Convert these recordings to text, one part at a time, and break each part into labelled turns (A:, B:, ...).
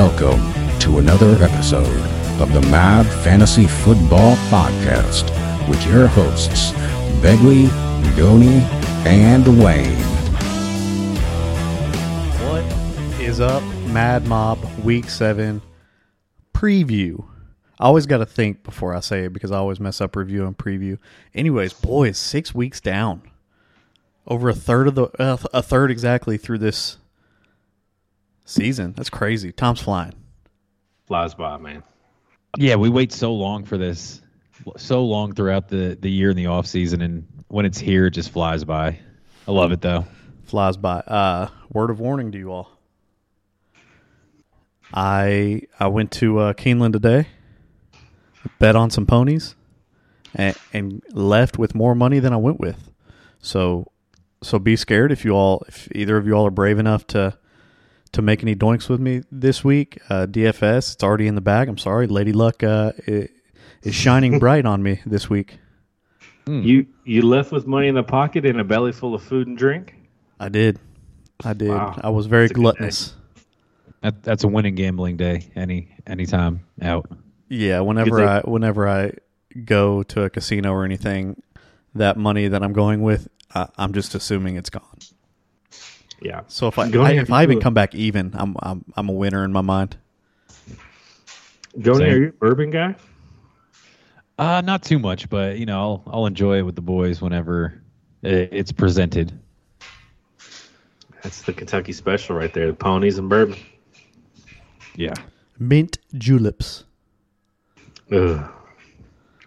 A: Welcome to another episode of the Mad Fantasy Football Podcast with your hosts, Begley, Goni, and Wayne.
B: What is up, Mad Mob Week 7 preview? I always got to think before I say it because I always mess up review and preview. Anyways, boys, six weeks down. Over a third of the, uh, a third exactly through this season. That's crazy. Time's flying.
C: Flies by, man.
D: Yeah, we wait so long for this, so long throughout the the year in the off season, and when it's here, it just flies by. I love it though.
B: Flies by. Uh, word of warning to you all. I I went to uh, Keeneland today, bet on some ponies, and, and left with more money than I went with. So so be scared if you all if either of you all are brave enough to to make any doinks with me this week. Uh, DFS, it's already in the bag. I'm sorry, Lady Luck uh, is shining bright on me this week.
C: You you left with money in the pocket and a belly full of food and drink.
B: I did, I did.
C: Wow.
B: I was very
C: That's
B: gluttonous.
D: That, that's a winning gambling day. Any any time out.
B: Yeah, whenever I whenever I go to a casino or anything, that money that I'm going with, I, I'm just assuming it's gone.
C: Yeah.
B: So if I, I if I even come back even, I'm I'm I'm a winner in my mind.
C: Joni,
D: Same.
C: are you a bourbon guy?
D: Uh, not too much, but you know, I'll I'll enjoy it with the boys whenever i- it's presented.
C: That's the Kentucky special right there. The ponies and bourbon.
D: Yeah.
B: Mint juleps.
C: Ugh.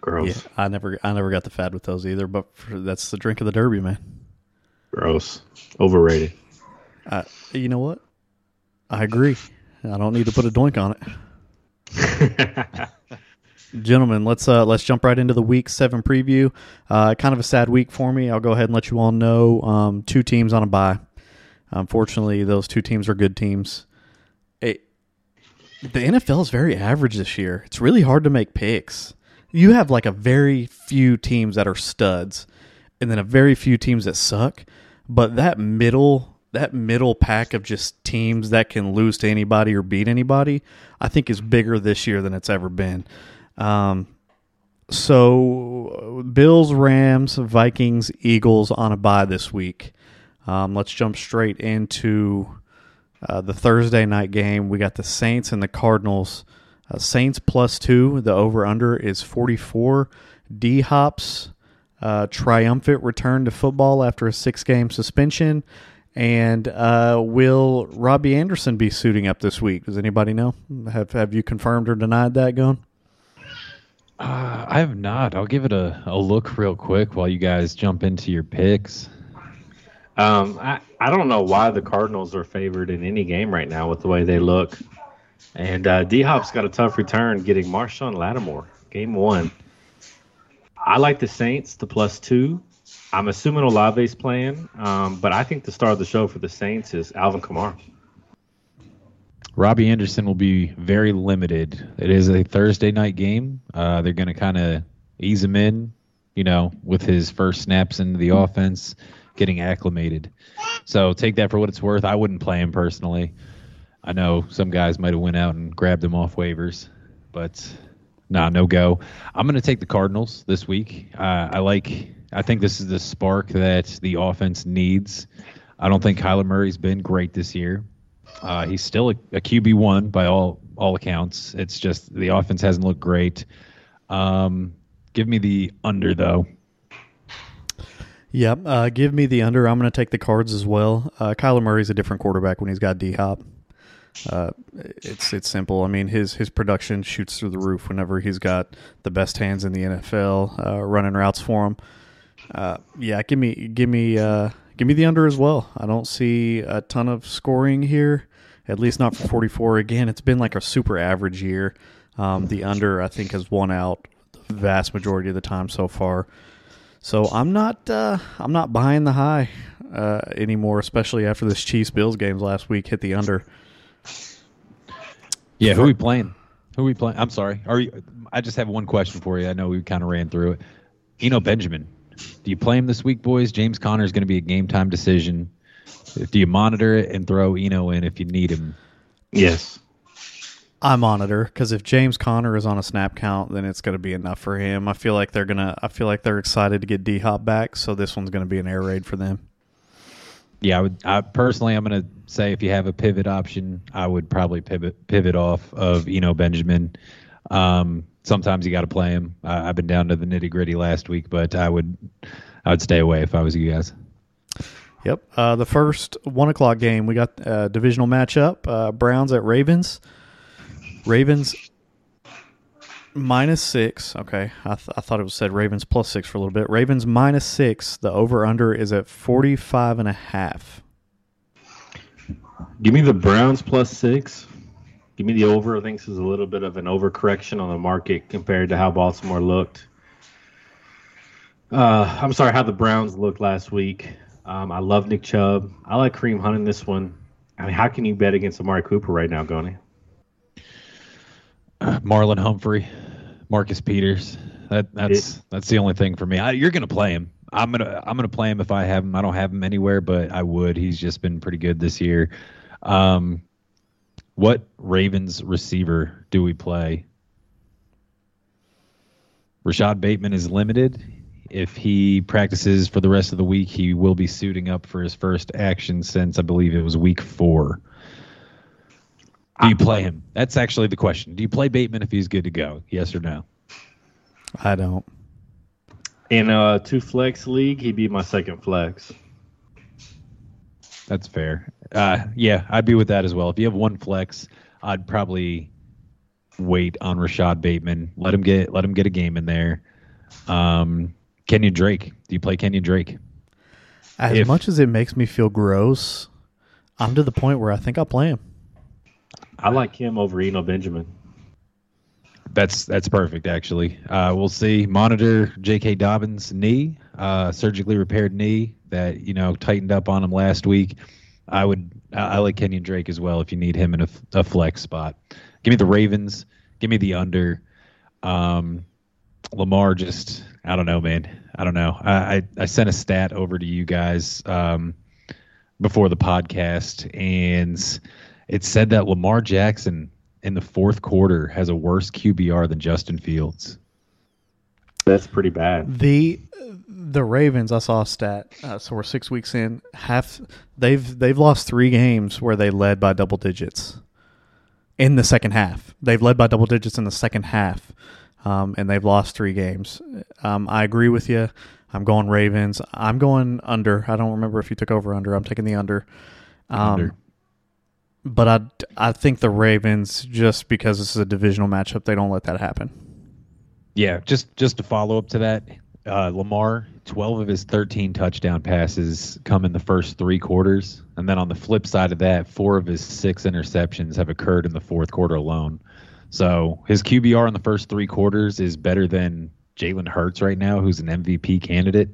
C: Gross.
B: Yeah, I never I never got the fad with those either. But for, that's the drink of the derby, man.
C: Gross. Overrated.
B: Uh, you know what? I agree. I don't need to put a doink on it. Gentlemen, let's uh, let's jump right into the week seven preview. Uh, kind of a sad week for me. I'll go ahead and let you all know. Um, two teams on a bye. Unfortunately, those two teams are good teams. It, the NFL is very average this year. It's really hard to make picks. You have like a very few teams that are studs, and then a very few teams that suck. But that middle that middle pack of just teams that can lose to anybody or beat anybody, I think is bigger this year than it's ever been. Um, so Bills, Rams, Vikings, Eagles on a bye this week. Um, let's jump straight into uh, the Thursday night game. We got the Saints and the Cardinals. Uh, Saints plus two. The over under is 44. D Hop's uh, triumphant return to football after a six game suspension. And uh, will Robbie Anderson be suiting up this week? Does anybody know? Have Have you confirmed or denied that, going?
D: Uh, I have not. I'll give it a, a look real quick while you guys jump into your picks.
C: Um, I, I don't know why the Cardinals are favored in any game right now with the way they look. And uh, D Hop's got a tough return getting Marshon Lattimore, game one. I like the Saints, the plus two. I'm assuming Olave's playing, um, but I think the star of the show for the Saints is Alvin Kamara.
D: Robbie Anderson will be very limited. It is a Thursday night game. Uh, they're going to kind of ease him in, you know, with his first snaps into the offense, getting acclimated. So take that for what it's worth. I wouldn't play him personally. I know some guys might have went out and grabbed him off waivers, but nah, no go. I'm going to take the Cardinals this week. Uh, I like. I think this is the spark that the offense needs. I don't think Kyler Murray's been great this year. Uh, he's still a, a QB one by all all accounts. It's just the offense hasn't looked great. Um, give me the under though.
B: Yep. Uh, give me the under. I'm going to take the cards as well. Uh, Kyler Murray's a different quarterback when he's got D Hop. Uh, it's it's simple. I mean, his his production shoots through the roof whenever he's got the best hands in the NFL uh, running routes for him. Uh, yeah, give me give me uh, give me the under as well. I don't see a ton of scoring here, at least not for 44. Again, it's been like a super average year. Um, the under I think has won out the vast majority of the time so far. So I'm not uh, I'm not buying the high uh, anymore, especially after this Chiefs Bills games last week hit the under.
D: Yeah, who are we playing? Who are we playing? I'm sorry. Are you? I just have one question for you. I know we kind of ran through it. Eno Benjamin. Do you play him this week, boys? James Conner is going to be a game time decision. Do you monitor it and throw Eno in if you need him?
C: Yes.
B: I monitor because if James Conner is on a snap count, then it's going to be enough for him. I feel like they're gonna. I feel like they're excited to get D Hop back, so this one's going to be an air raid for them.
D: Yeah, I would. I personally, I'm going to say if you have a pivot option, I would probably pivot pivot off of Eno Benjamin. Um, sometimes you got to play him. I, I've been down to the nitty gritty last week, but I would I would stay away if I was you guys.
B: Yep. Uh, the first one o'clock game, we got a divisional matchup: uh, Browns at Ravens. Ravens minus six. Okay, I, th- I thought it was said Ravens plus six for a little bit. Ravens minus six. The over under is at 45 and a half.
C: Give me the Browns plus six. Give me the over. I think this is a little bit of an overcorrection on the market compared to how Baltimore looked. Uh, I'm sorry, how the Browns looked last week. Um, I love Nick Chubb. I like Kareem Hunt in this one. I mean, how can you bet against Amari Cooper right now, Goni?
D: Marlon Humphrey, Marcus Peters. That that's that's the only thing for me. I, you're gonna play him. I'm gonna I'm gonna play him if I have him. I don't have him anywhere, but I would. He's just been pretty good this year. Um, what Ravens receiver do we play? Rashod Bateman is limited. If he practices for the rest of the week, he will be suiting up for his first action since I believe it was week four. Do you play him? That's actually the question. Do you play Bateman if he's good to go? Yes or no?
B: I don't.
C: In a two flex league, he'd be my second flex.
D: That's fair. Uh, yeah, I'd be with that as well. If you have one flex, I'd probably wait on Rashod Bateman. Let him get let him get a game in there. Um, Kenyon Drake. Do you play Kenyon Drake?
B: As
D: If-
B: much as it makes me feel gross, I'm to the point where I think I'll play him.
C: I like him over Eno Benjamin.
D: That's that's perfect actually. Uh, we'll see. Monitor J.K. Dobbins' knee, uh, surgically repaired knee that you know tightened up on him last week. I would I, I like Kenyon Drake as well if you need him in a, a flex spot. Give me the Ravens. Give me the under. Um, Lamar just I don't know, man. I don't know. I, I, I sent a stat over to you guys um, before the podcast, and it said that Lamar Jackson in the fourth quarter has a worse QBR than Justin Fields.
C: That's pretty bad.
B: The the Ravens, I saw a stat. Uh, so we're six weeks in. Half they've they've lost three games where they led by double digits in the second half. They've led by double digits in the second half, um, and they've lost three games. Um, I agree with you. I'm going Ravens. I'm going under. I don't remember if you took over under. I'm taking the under. Um,
D: Under.
B: But I I think the Ravens just because this is a divisional matchup, they don't let that happen.
D: Yeah, just just to follow up to that, uh, Lamar, twelve of his thirteen touchdown passes come in the first three quarters, and then on the flip side of that, four of his six interceptions have occurred in the fourth quarter alone. So his QBR in the first three quarters is better than Jalen Hurts right now, who's an MVP candidate.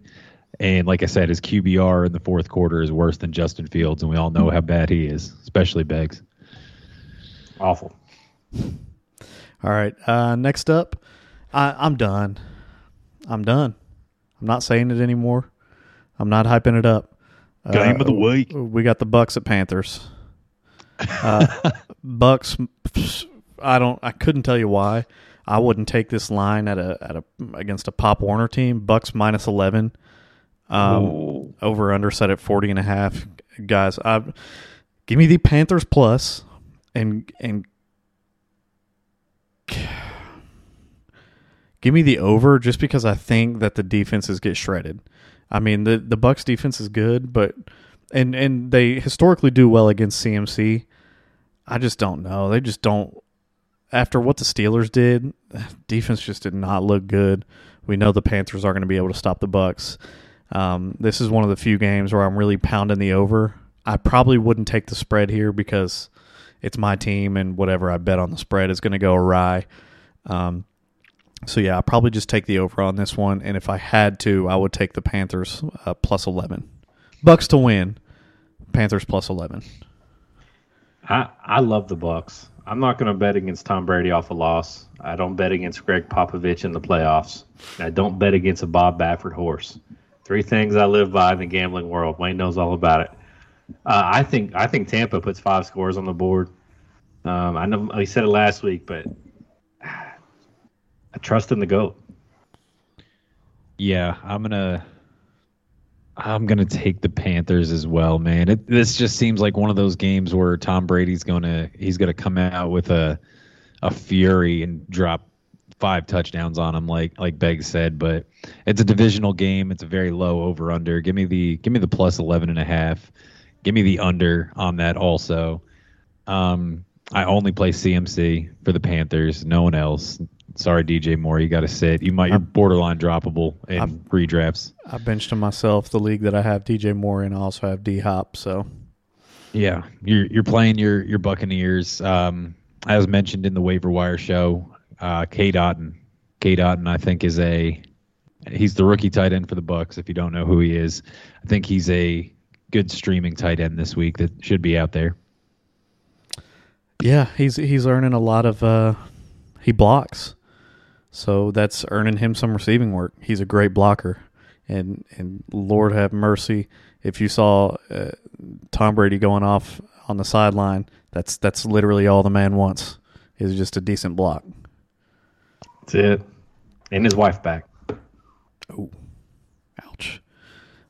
D: And like I said, his QBR in the fourth quarter is worse than Justin Fields, and we all know how bad he is, especially Beggs.
C: Awful.
B: All right. Uh, next up, I, I'm done. I'm done. I'm not saying it anymore. I'm not hyping it up.
D: Game of the week.
B: We got the Bucks at Panthers. Uh, Bucks. I don't. I couldn't tell you why. I wouldn't take this line at a at a against a Pop Warner team. Bucks minus eleven. Um, over under set at 40 and a half. Guys, I give me the Panthers plus and and give me the over just because I think that the defenses get shredded. I mean, the the Bucks defense is good, but and and they historically do well against CMC. I just don't know. They just don't after what the Steelers did, defense just did not look good. We know the Panthers are going to be able to stop the Bucks. Um, this is one of the few games where I'm really pounding the over. I probably wouldn't take the spread here because it's my team, and whatever I bet on the spread is going to go awry. Um, so yeah, I'll probably just take the over on this one, and if I had to, I would take the Panthers uh, plus eleven. Bucks to win. Panthers plus eleven.
C: I, I love the Bucks. I'm not going to bet against Tom Brady off a loss. I don't bet against Gregg Popovich in the playoffs. I don't bet against a Bob Baffert horse. Three things I live by in the gambling world. Wayne knows all about it. Uh, I think I think Tampa puts five scores on the board. Um, I know I said it last week, but I trust in the goat.
D: Yeah, I'm gonna. I'm gonna take the Panthers as well, man. It, this just seems like one of those games where Tom Brady's gonna he's gonna come out with a a fury and drop five touchdowns on him, like like Beg said. But it's a divisional game. It's a very low over under. Give me the give me the plus eleven and a half. Give me the under on that also. Um, I only play CMC for the Panthers. No one else. Sorry, DJ Moore, you got to sit. You might you're borderline droppable in
B: I'm-
D: redrafts.
B: I benched him myself. The league that I have DJ Moore in, I also have D Hop. So
D: Yeah, you're you're playing your your Buccaneers. Um, as mentioned in the waiver wire show, uh, Cade Otton, Cade Otton, I think is a he's the rookie tight end for the Bucks. If you don't know who he is, I think he's a good streaming tight end this week that should be out there.
B: yeah, he's he's earning a lot of. Uh, he blocks, so that's earning him some receiving work. He's a great blocker, and and Lord have mercy if you saw uh, Tom Brady going off on the sideline. That's that's literally all the man wants is just a decent block.
C: That's it. And his wife back.
B: Oh, ouch!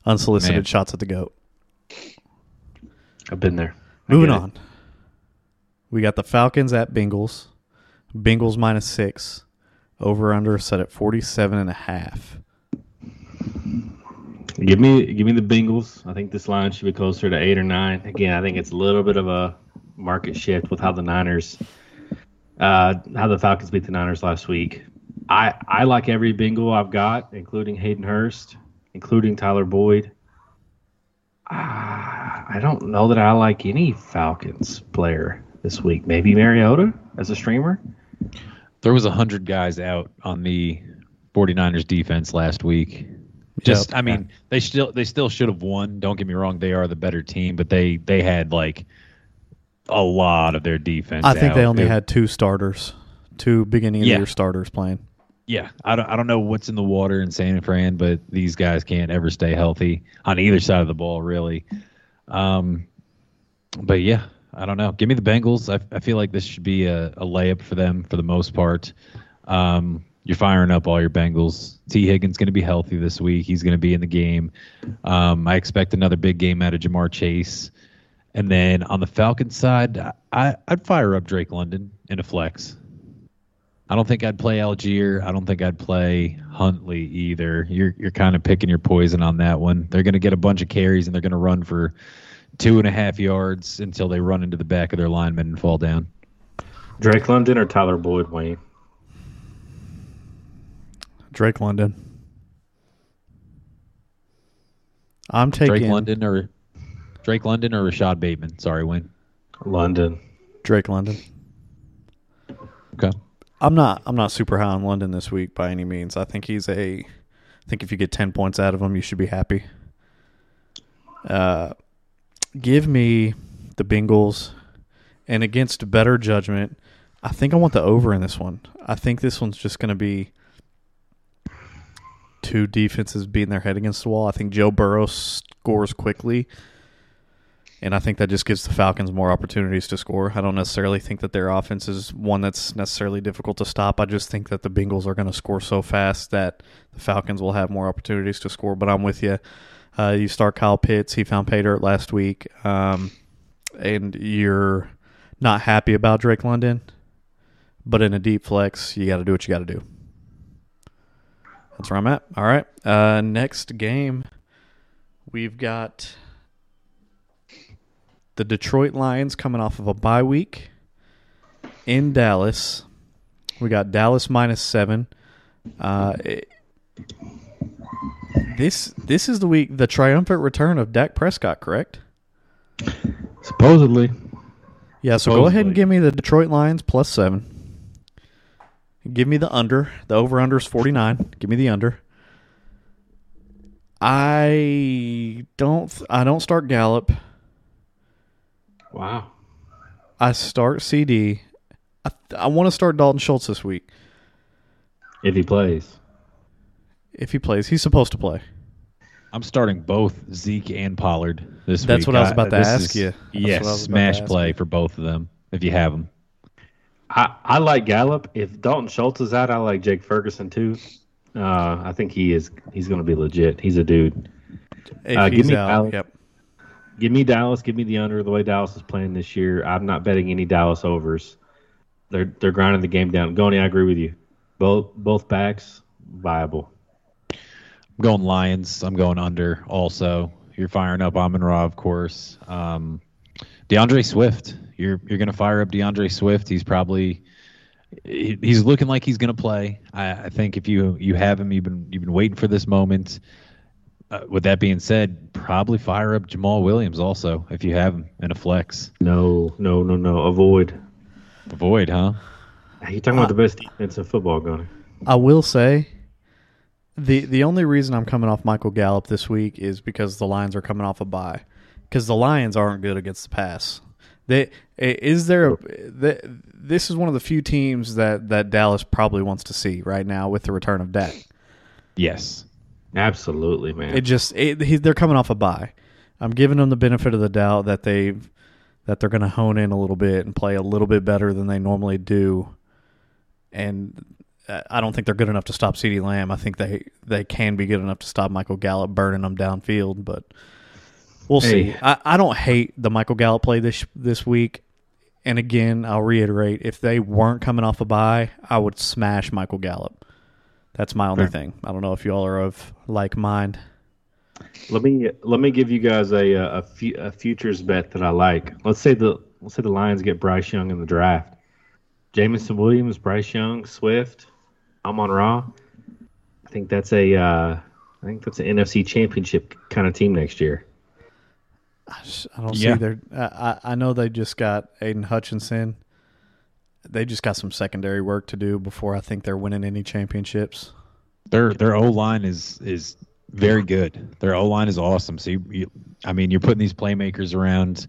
B: Unsolicited
D: Man.
B: shots at the goat.
C: I've been there. I
B: Moving on. We got the Falcons at Bengals. Bengals minus six. Over under set at 47 and a half.
C: Give me give me the Bengals. I think this line should be closer to eight or nine. Again, I think it's a little bit of a market shift with how the Niners, uh, how the Falcons beat the Niners last week. I I like every Bengal I've got, including Hayden Hurst, including Tyler Boyd. Ah, I don't know that I like any Falcons player this week. Maybe Mariota as a streamer.
D: There was a hundred guys out on the 49ers defense last week. Just,
B: Yep.
D: I mean, they still they still should have won. Don't get me wrong; they are the better team, but they they had like a lot of their defense.
B: I think they only
D: It-
B: had two starters, two beginning of
D: Yeah.
B: the year starters playing.
D: Yeah, I don't I don't know what's in the water in San Fran, but these guys can't ever stay healthy on either side of the ball, really. Um, but yeah, I don't know. Give me the Bengals. I, I feel like this should be a, a layup for them for the most part. Um, you're firing up all your Bengals. T. Higgins going to be healthy this week. He's going to be in the game. Um, I expect another big game out of Ja'Marr Chase. And then on the Falcons side, I, I'd fire up Drake London in a flex. I don't think I'd play Allgeier. I don't think I'd play Huntley either. You're you're kind of picking your poison on that one. They're going to get a bunch of carries and they're going to run for two and a half yards until they run into the back of their lineman and fall down.
C: Drake London or Tyler Boyd, Wayne.
B: Drake London. I'm taking
D: Drake London or Drake London or Rashod Bateman. Sorry, Wayne.
C: London.
B: Drake London.
D: Okay.
B: I'm not. I'm not super high on London this week by any means. I think he's a. I think if you get ten points out of him, you should be happy. Uh, give me the Bengals, and against better judgment, I think I want the over in this one. I think this one's just going to be two defenses beating their head against the wall. I think Joe Burrow scores quickly. And I think that just gives the Falcons more opportunities to score. I don't necessarily think that their offense is one that's necessarily difficult to stop. I just think that the Bengals are going to score so fast that the Falcons will have more opportunities to score. But I'm with you. Uh, you start Kyle Pitts. He found pay dirt last week. Um, and you're not happy about Drake London. But in a deep flex, you got to do what you got to do. That's where I'm at. All right. Uh, next game, we've got the Detroit Lions coming off of a bye week in Dallas. We got Dallas minus seven. Uh, it- this this is the week the triumphant return of Dak Prescott, correct?
C: Supposedly.
B: Yeah. So go ahead and give me the Detroit Lions plus seven. Give me the under. The over under is forty nine. Give me the under. I don't. I don't start Gallup.
C: Wow.
B: I start CeeDee. I, I want to start Dalton Schultz this week.
C: If he plays.
B: If he plays, he's supposed to play.
D: I'm starting both Zeke and Pollard this week.
B: That's what I was about to ask
D: is-
B: you.
D: Yes,
B: was
D: smash play
B: you.
D: for both of them if you have them.
C: I, I like Gallup. If Dalton Schultz is out, I like Jake Ferguson too. Uh, I think he is. He's going to be legit. He's a dude. Uh, give me
B: out, yep.
C: Give me Dallas. Give me the under. The way Dallas is playing this year, I'm not betting any Dallas overs. They're they're grinding the game down. Goni, I agree with you. Both both backs viable.
D: I'm going Lions. I'm going under. Also, you're firing up Amon Ra, of course. Um, D'Andre Swift. You're you're going to fire up D'Andre Swift. He's probably he's looking like he's going to play. I, I think if you you have him, you've been you've been waiting for this moment. Uh, with that being said, probably fire up Jamaal Williams also if you have him in a flex.
C: No, no, no, no. Avoid.
D: Avoid, huh?
C: You talking about uh, the best defense in football, Goni?
B: I will say the the only reason I'm coming off Michael Gallup this week is because the Lions are coming off a bye. Because the Lions aren't good against the pass. They is there a, the, this is one of the few teams that that Dallas probably wants to see right now with the return of Dak.
D: Yes.
C: Absolutely, man.
B: It just it, he, they're coming off a bye. I'm giving them the benefit of the doubt that they that they're going to hone in a little bit and play a little bit better than they normally do. And uh, I don't think they're good enough to stop CeeDee Lamb. I think they they can be good enough to stop Michael Gallup burning them downfield, but we'll see. I, I don't hate the Michael Gallup play this this week. And again, I'll reiterate: if they weren't coming off a bye, I would smash Michael Gallup. That's my only
C: Fair.
B: thing. I don't know if you all are of like mind.
C: Let me let me give you guys a a, a, fu- a futures bet that I like. Let's say the let's say the Lions get Bryce Young in the draft. Jameson Williams, Bryce Young, Swift, Amon Ra. I think that's a uh, I think that's an NFC Championship kind of team next year.
B: I, just, I don't
D: Yeah.
B: see their. I, I I know they just got Aidan Hutchinson. They just got some secondary work to do before I think they're winning any championships.
D: Their their O line is is very good. Their O line is awesome. So you, you, I mean, you're putting these playmakers around.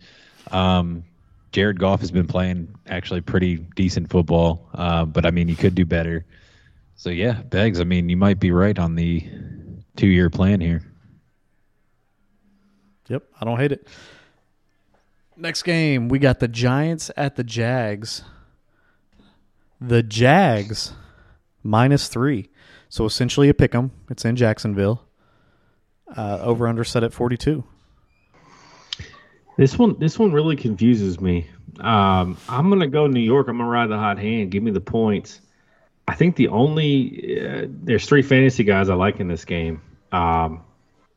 D: Um, Jared Goff has been playing actually pretty decent football, uh, but I mean, you could do better. So yeah, Beggs. I mean, you might be right on the two year plan here.
B: Yep, I don't hate it. Next game, we got the Giants at the Jags. The Jags minus three, so essentially a pick 'em. It's in Jacksonville. Uh, over under set at forty two.
C: This one this one really confuses me. Um, I'm gonna go New York. I'm gonna ride the hot hand. Give me the points. I think the only uh, there's three fantasy guys I like in this game. Um,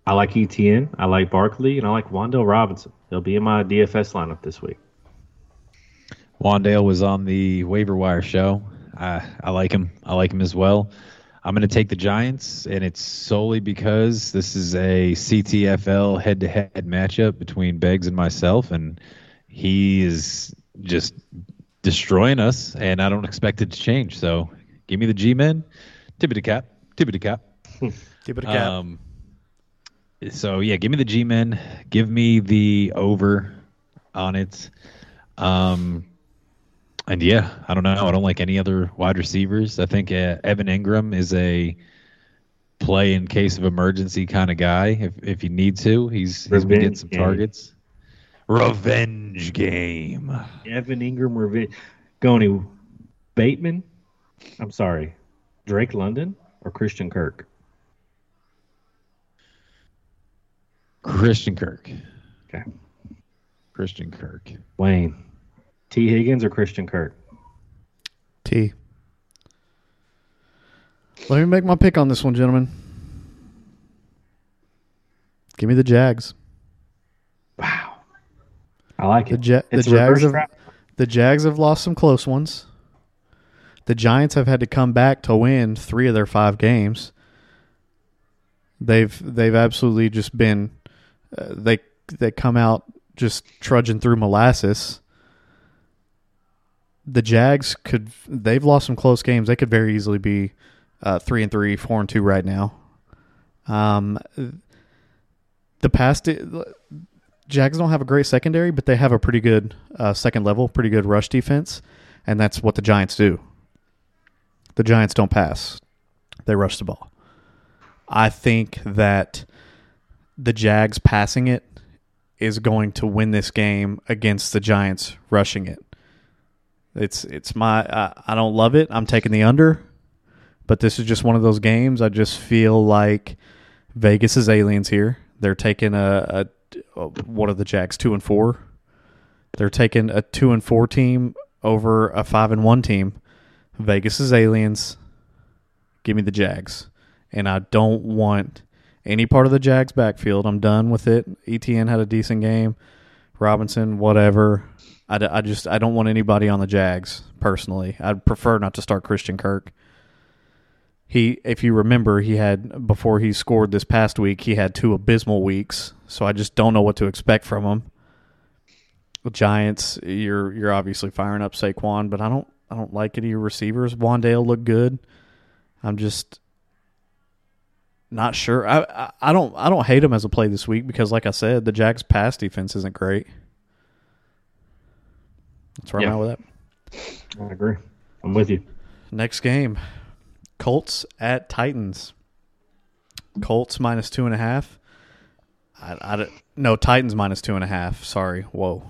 C: I like ETN, I like Barkley, and I like Wan'Dale Robinson. They'll be in my DFS lineup this week.
D: Wan'Dale was on the waiver wire show. I, I like him. I like him as well. I'm going to take the Giants, and it's solely because this is a CTFL head-to-head matchup between Beggs and myself, and he is just destroying us, and I don't expect it to change. So, give me the G-men, tippity cap, tippity cap.
B: A cap.
D: Um, so yeah, give me the G-men. Give me the over on it. Um, and yeah, I don't know. I don't like any other wide receivers. I think uh, Evan Engram is a play in case of emergency kind of guy. If if you need to, he's he's been getting some
C: game.
D: targets. Revenge game.
C: Evan Engram, revenge. Goni Bateman. I'm sorry, Drake London or Christian Kirk.
D: Christian Kirk.
C: Okay,
D: Christian Kirk.
C: Wayne. T Higgins or Christian Kirk.
B: T. Let me make my pick on this one, gentlemen. Give me the Jags.
C: Wow, I like
B: The,
C: it.
B: ja- the Jags have the Jags have lost some close ones. The Giants have had to come back to win three of their five games. They've they've absolutely just been uh, they they come out just trudging through molasses. The Jags could they've lost some close games. They could very easily be uh, three and three, four and two right now. Um, the past Jags don't have a great secondary, but they have a pretty good uh, second level, pretty good rush defense, and that's what the Giants do. The Giants don't pass; they rush the ball. I think that the Jags passing it is going to win this game against the Giants rushing it. It's it's my I, I don't love it. I'm taking the under, but this is just one of those games. I just feel like Vegas is aliens here. They're taking a, a, a what are the Jacks two and four? They're taking a two and four team over a five and one team. Vegas is aliens. Give me the Jags, and I don't want any part of the Jags backfield. I'm done with it. ETN had a decent game. Robinson, whatever. I, I just I don't want anybody on the Jags personally. I'd prefer not to start Christian Kirk. He, if you remember, he had before he scored this past week, he had two abysmal weeks. So I just don't know what to expect from him. Giants, you're you're obviously firing up Saquon, but I don't I don't like any of your receivers. Wan'Dale looked good. I'm just not sure. I, I, I don't I don't hate him as a play this week because, like I said, the Jags' pass defense isn't great. That's where
C: Yeah.
B: I'm at with that.
C: I agree. I'm with you.
B: Next game, Colts at Titans. Colts minus two and a half. I, I don't- no Titans minus two and a half. Sorry, whoa.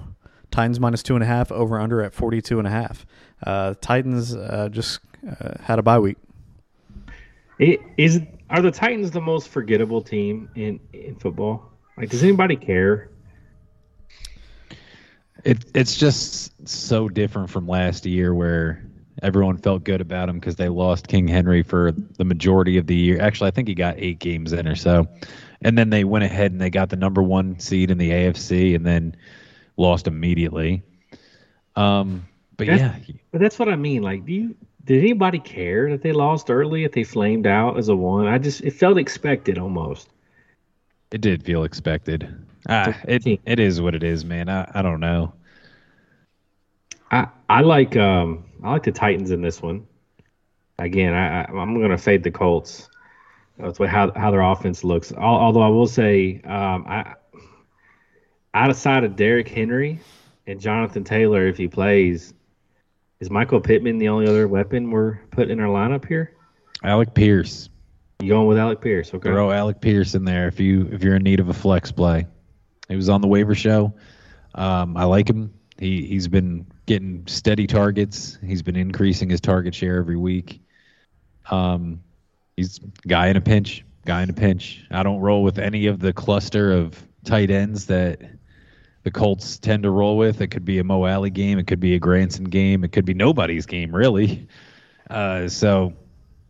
B: Titans minus two and a half. Over under at forty two and a half. Uh, Titans uh, just uh, had a bye week.
C: It, is are the Titans the most forgettable team in in football? Like, does anybody care?
D: It it's just so different from last year where everyone felt good about him because they lost King Henry for the majority of the year. Actually, I think he got eight games in or so, and then they went ahead and they got the number one seed in the AFC and then lost immediately. Um, but
C: That's-
D: yeah,
C: But that's what I mean. Like, do you did anybody care that they lost early? If they flamed out as a one, I just it felt expected almost.
D: it did feel expected. Ah, it it is what it is, man. I, I don't know.
C: I I like um I like the Titans in this one. Again, I, I I'm gonna fade the Colts. That's what how how their offense looks. Although I will say, um, I outside of Derrick Henry and Jonathan Taylor, if he plays, is Michael Pittman the only other weapon we're putting in our lineup here?
D: Alec Pierce.
C: You going with Alec Pierce? Okay.
D: Throw Alec Pierce in there if you if you're in need of a flex play. He was on the waiver show. Um, I like him. He he's been getting steady targets. He's been increasing his target share every week. Um, he's guy in a pinch. Guy in a pinch. I don't roll with any of the cluster of tight ends that the Colts tend to roll with. It could be a Mo Alley game. It could be a Granson game. It could be nobody's game really. Uh, so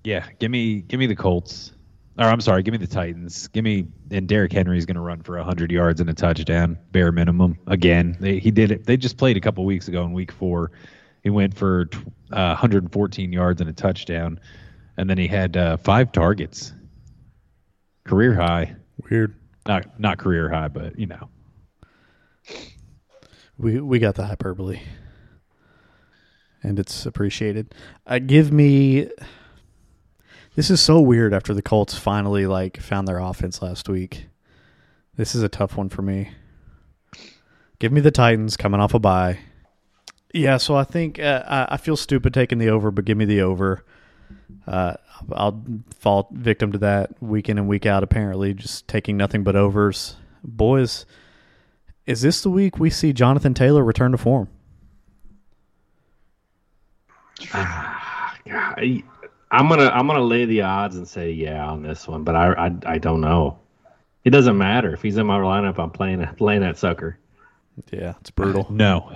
D: yeah, give me give me the Colts. Or I'm sorry, give me the Titans. Give me and Derrick Henry's going to run for 100 yards and a touchdown, bare minimum. Again, they, he did it. They just played a couple weeks ago in Week Four. He went for uh, 114 yards and a touchdown, and then he had uh, five targets, career high.
B: Weird.
D: Not not career high, but you know.
B: We we got the hyperbole, and it's appreciated. Uh, give me. This is so weird. After the Colts finally like found their offense last week, this is a tough one for me. Give me the Titans coming off a bye. Yeah, so I think uh, I, I feel stupid taking the over, but give me the over. Uh, I'll fall victim to that week in and week out. Apparently, just taking nothing but overs. Boys, is this the week we see Jonathan Taylor return to form?
C: I, I'm gonna I'm gonna lay the odds and say yeah on this one, but I I, I don't know. It doesn't matter if he's in my lineup. I'm playing playing that sucker.
B: Yeah, it's brutal.
D: No,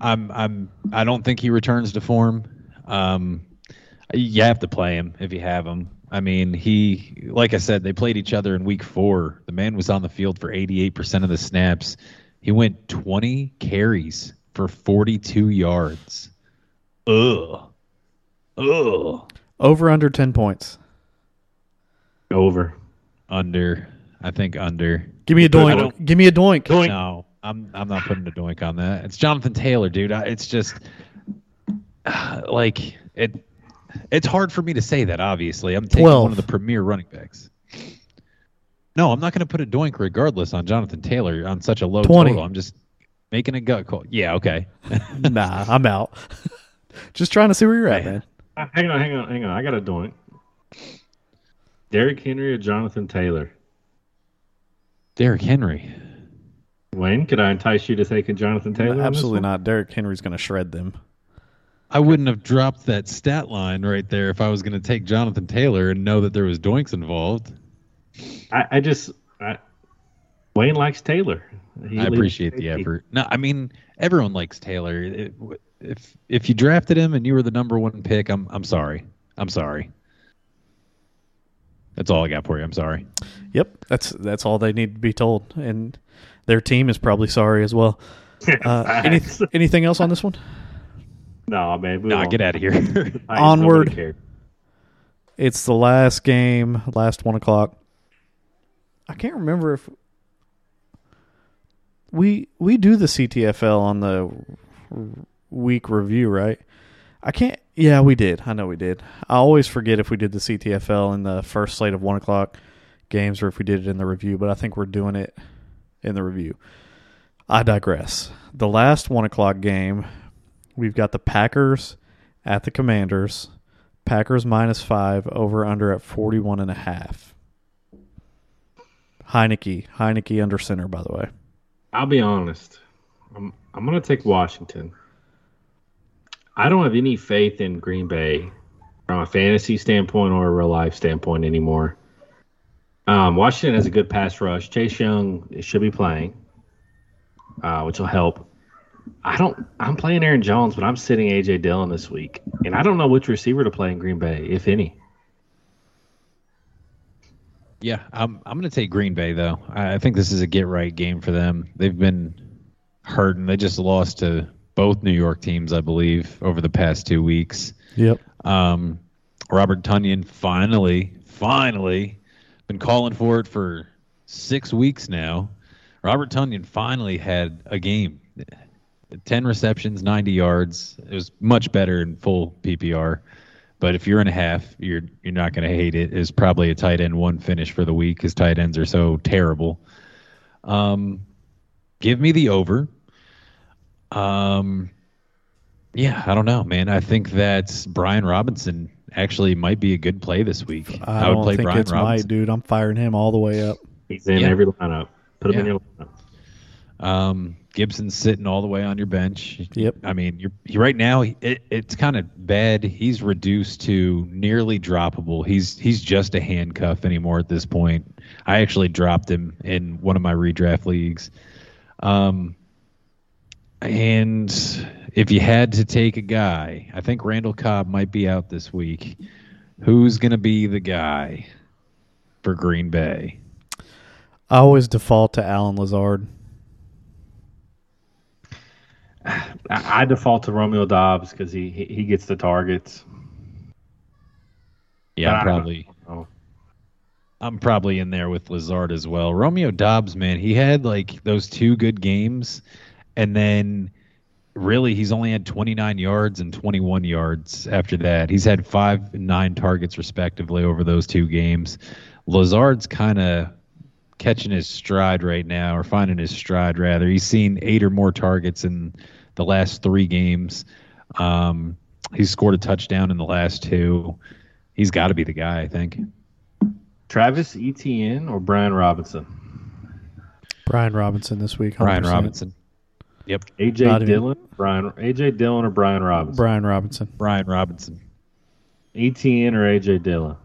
D: I'm I'm I don't think he returns to form. Um, you have to play him if you have him. I mean, he like I said, they played each other in week four. The man was on the field for 88% of the snaps. He went 20 carries for 42 yards. Ugh. Ugh.
B: Over under ten points.
C: Over.
D: Under. I think under.
B: Give me a doink. Give me a doink.
D: No, I'm I'm not putting a doink on that. It's Jonathan Taylor, dude. I, it's just like it. It's hard for me to say that. Obviously, I'm taking
B: 12.
D: one of the premier running backs. No, I'm not going to put a doink regardless on Jonathan Taylor on such a low
B: 20.
D: total. I'm just making a gut call. Yeah, okay.
B: nah, I'm out. Just trying to see where you're at, man.
C: Uh, hang on, hang on, hang on. I got a doink. Derrick Henry or Jonathan Taylor?
D: Derrick Henry.
C: Wayne, could I entice you to take a Jonathan Taylor? on this
B: Absolutely
C: one?
B: not. Derrick Henry's going to shred them.
D: I wouldn't have dropped that stat line right there if I was going to take Jonathan Taylor and know that there was Doinks involved.
C: I, I just I, Wayne likes Taylor. He
D: I appreciate the effort. No, I mean everyone likes Taylor. It- if if you drafted him and you were the number one pick, I'm I'm sorry. I'm sorry. That's all I got for you. I'm sorry.
B: Yep, that's that's all they need to be told, and their team is probably sorry as well. Uh, any, anything else on this one?
C: No, man. move
D: Nah, get out of here.
B: Onward. It's the last game, last one o'clock. I can't remember if we we do the CTFL on the week review, right? I can't. Yeah, we did. I know we did. I always forget if we did the CTFL in the first slate of one o'clock games or if we did it in the review. But I think we're doing it in the review. I digress. The last one o'clock game, we've got the Packers at the Commanders. Packers minus five, over under at 41 and a half. Heinicke, Heinicke under center, by the way.
C: I'll be honest. I'm I'm gonna take Washington. I don't have any faith in Green Bay from a fantasy standpoint or a real life standpoint anymore. Um, Washington has a good pass rush. Chase Young should be playing, uh, which will help. I don't. I'm playing Aaron Jones, but I'm sitting AJ Dillon this week, and I don't know which receiver to play in Green Bay, if any.
D: Yeah, I'm I'm going to take Green Bay though. I I think this is a get right game for them. They've been hurting. They just lost to both New York teams, I believe, over the past two weeks.
B: Yep.
D: Um, Robert Tonyan finally, finally, been calling for it for six weeks now. Robert Tonyan finally had a game. 10 receptions, 90 yards. It was much better in full PPR. But if you're in a half, you're you're not going to hate it. It's probably a tight end one finish for the week because tight ends are so terrible. Um, give me the over. Um, yeah, I don't know, man. I think that Brian Robinson actually might be a good play this week.
B: I,
D: would play
B: think
D: Brian
B: it's
D: Robinson.
B: my dude. I'm firing him all the way up.
C: He's in
D: Yeah.
C: every lineup. Put him in your lineup.
D: Um, Gibson's sitting all the way on your bench.
B: Yep.
D: I mean, you're he, right now. It, it's kind of bad. He's reduced to nearly droppable. He's he's just a handcuff anymore at this point. I actually dropped him in one of my redraft leagues. Um, and if you had to take a guy, I think Randall Cobb might be out this week. Who's going to be the guy for Green Bay?
B: I always default to Allen Lazard.
C: I, I default to Romeo Doubs because he, he he gets the targets.
D: Yeah,
C: I don't
D: probably. I'm probably in there with Lazard as well. Romeo Doubs, man, he had like those two good games, and then really he's only had 29 yards and 21 yards after that. He's had five and nine targets respectively over those two games. Lazard's kind of catching his stride right now, or finding his stride rather. He's seen eight or more targets in the last three games. Um, he's scored a touchdown in the last two. He's got to be the guy, I think.
C: Travis Etienne or Brian Robinson?
B: Brian Robinson this week. 100%.
D: Brian Robinson. Yep.
C: AJ
B: Not
C: Dillon, Brian AJ Dillon or Brian Robinson?
B: Brian Robinson.
D: Brian Robinson.
C: Etienne or AJ Dillon?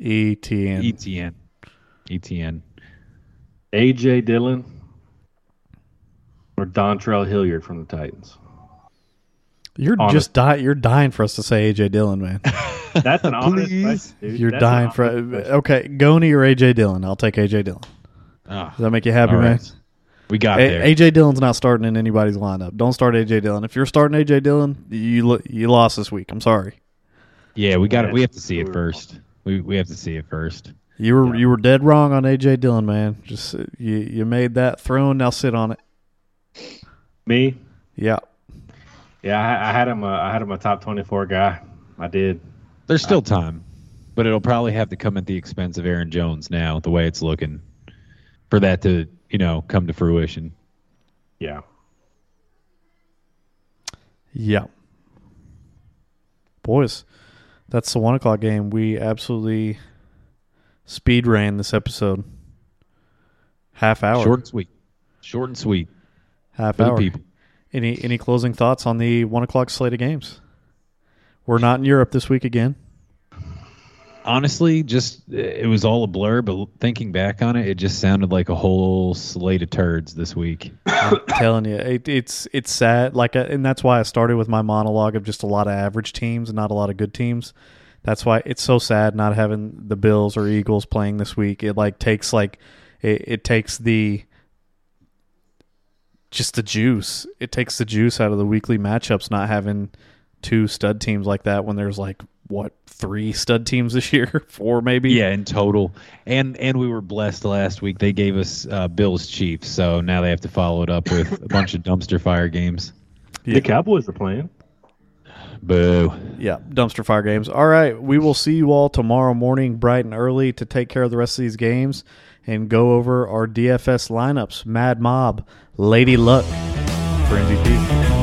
B: ETN.
D: ETN. ETN.
C: AJ Dillon or Dontrell Hilliard from the Titans?
B: You're
C: Honest.
B: just dying. You're dying for us to say AJ Dillon, man.
C: That's an honest
D: Please.
C: question, dude.
B: You're
C: That's
B: dying for.
C: honest question.
B: Okay, Goni or AJ Dillon? I'll take AJ Dillon.
D: Ah,
B: Does that make you happy,
D: all
B: man?
D: Right. We got
B: A-
D: there.
B: AJ Dillon's not starting in anybody's lineup. Don't start AJ Dillon. If you're starting AJ Dillon, you lo- you lost this week. I'm sorry.
D: yeah, we got it. We have to see it first. We we have to see it first.
B: You were
C: Yeah.
B: you were dead wrong on AJ Dillon, man. Just uh, you you made that throne. Now sit on it.
C: Me?
B: Yeah.
C: Yeah, I, I had him. Uh, I had him a top twenty-four guy. I did.
D: There's still time, but it'll probably have to come at the expense of Aaron Jones now, the way it's looking, for that to you know come to fruition.
C: Yeah.
B: Yeah. Boys, that's the one o'clock game. We absolutely speed ran this episode. Half hour.
D: Short and sweet. Short and sweet
B: half
D: for
B: hour.
D: people.
B: Any any closing thoughts on the one o'clock slate of games? We're not in Europe this week again.
D: Honestly, just it was all a blur. But thinking back on it, it just sounded like a whole slate of turds this week.
B: I'm telling you, it, it's it's sad. Like, uh, and that's why I started with my monologue of just a lot of average teams and not a lot of good teams. That's why it's so sad not having the Bills or Eagles playing this week. It like takes like it, it takes the just the juice. It takes the juice out of the weekly matchups not having two stud teams like that when there's like what three stud teams this year, four maybe.
D: Yeah, in total. And and we were blessed last week. They gave us uh, Bills Chiefs, so now they have to follow it up with a bunch of dumpster fire games.
B: Yeah.
C: The Cowboys are playing.
D: Boo.
B: Yeah, dumpster fire games. All right, we will see you all tomorrow morning, bright and early, to take care of the rest of these games and go over our DFS lineups. Mad Mob, Lady Luck for MVP.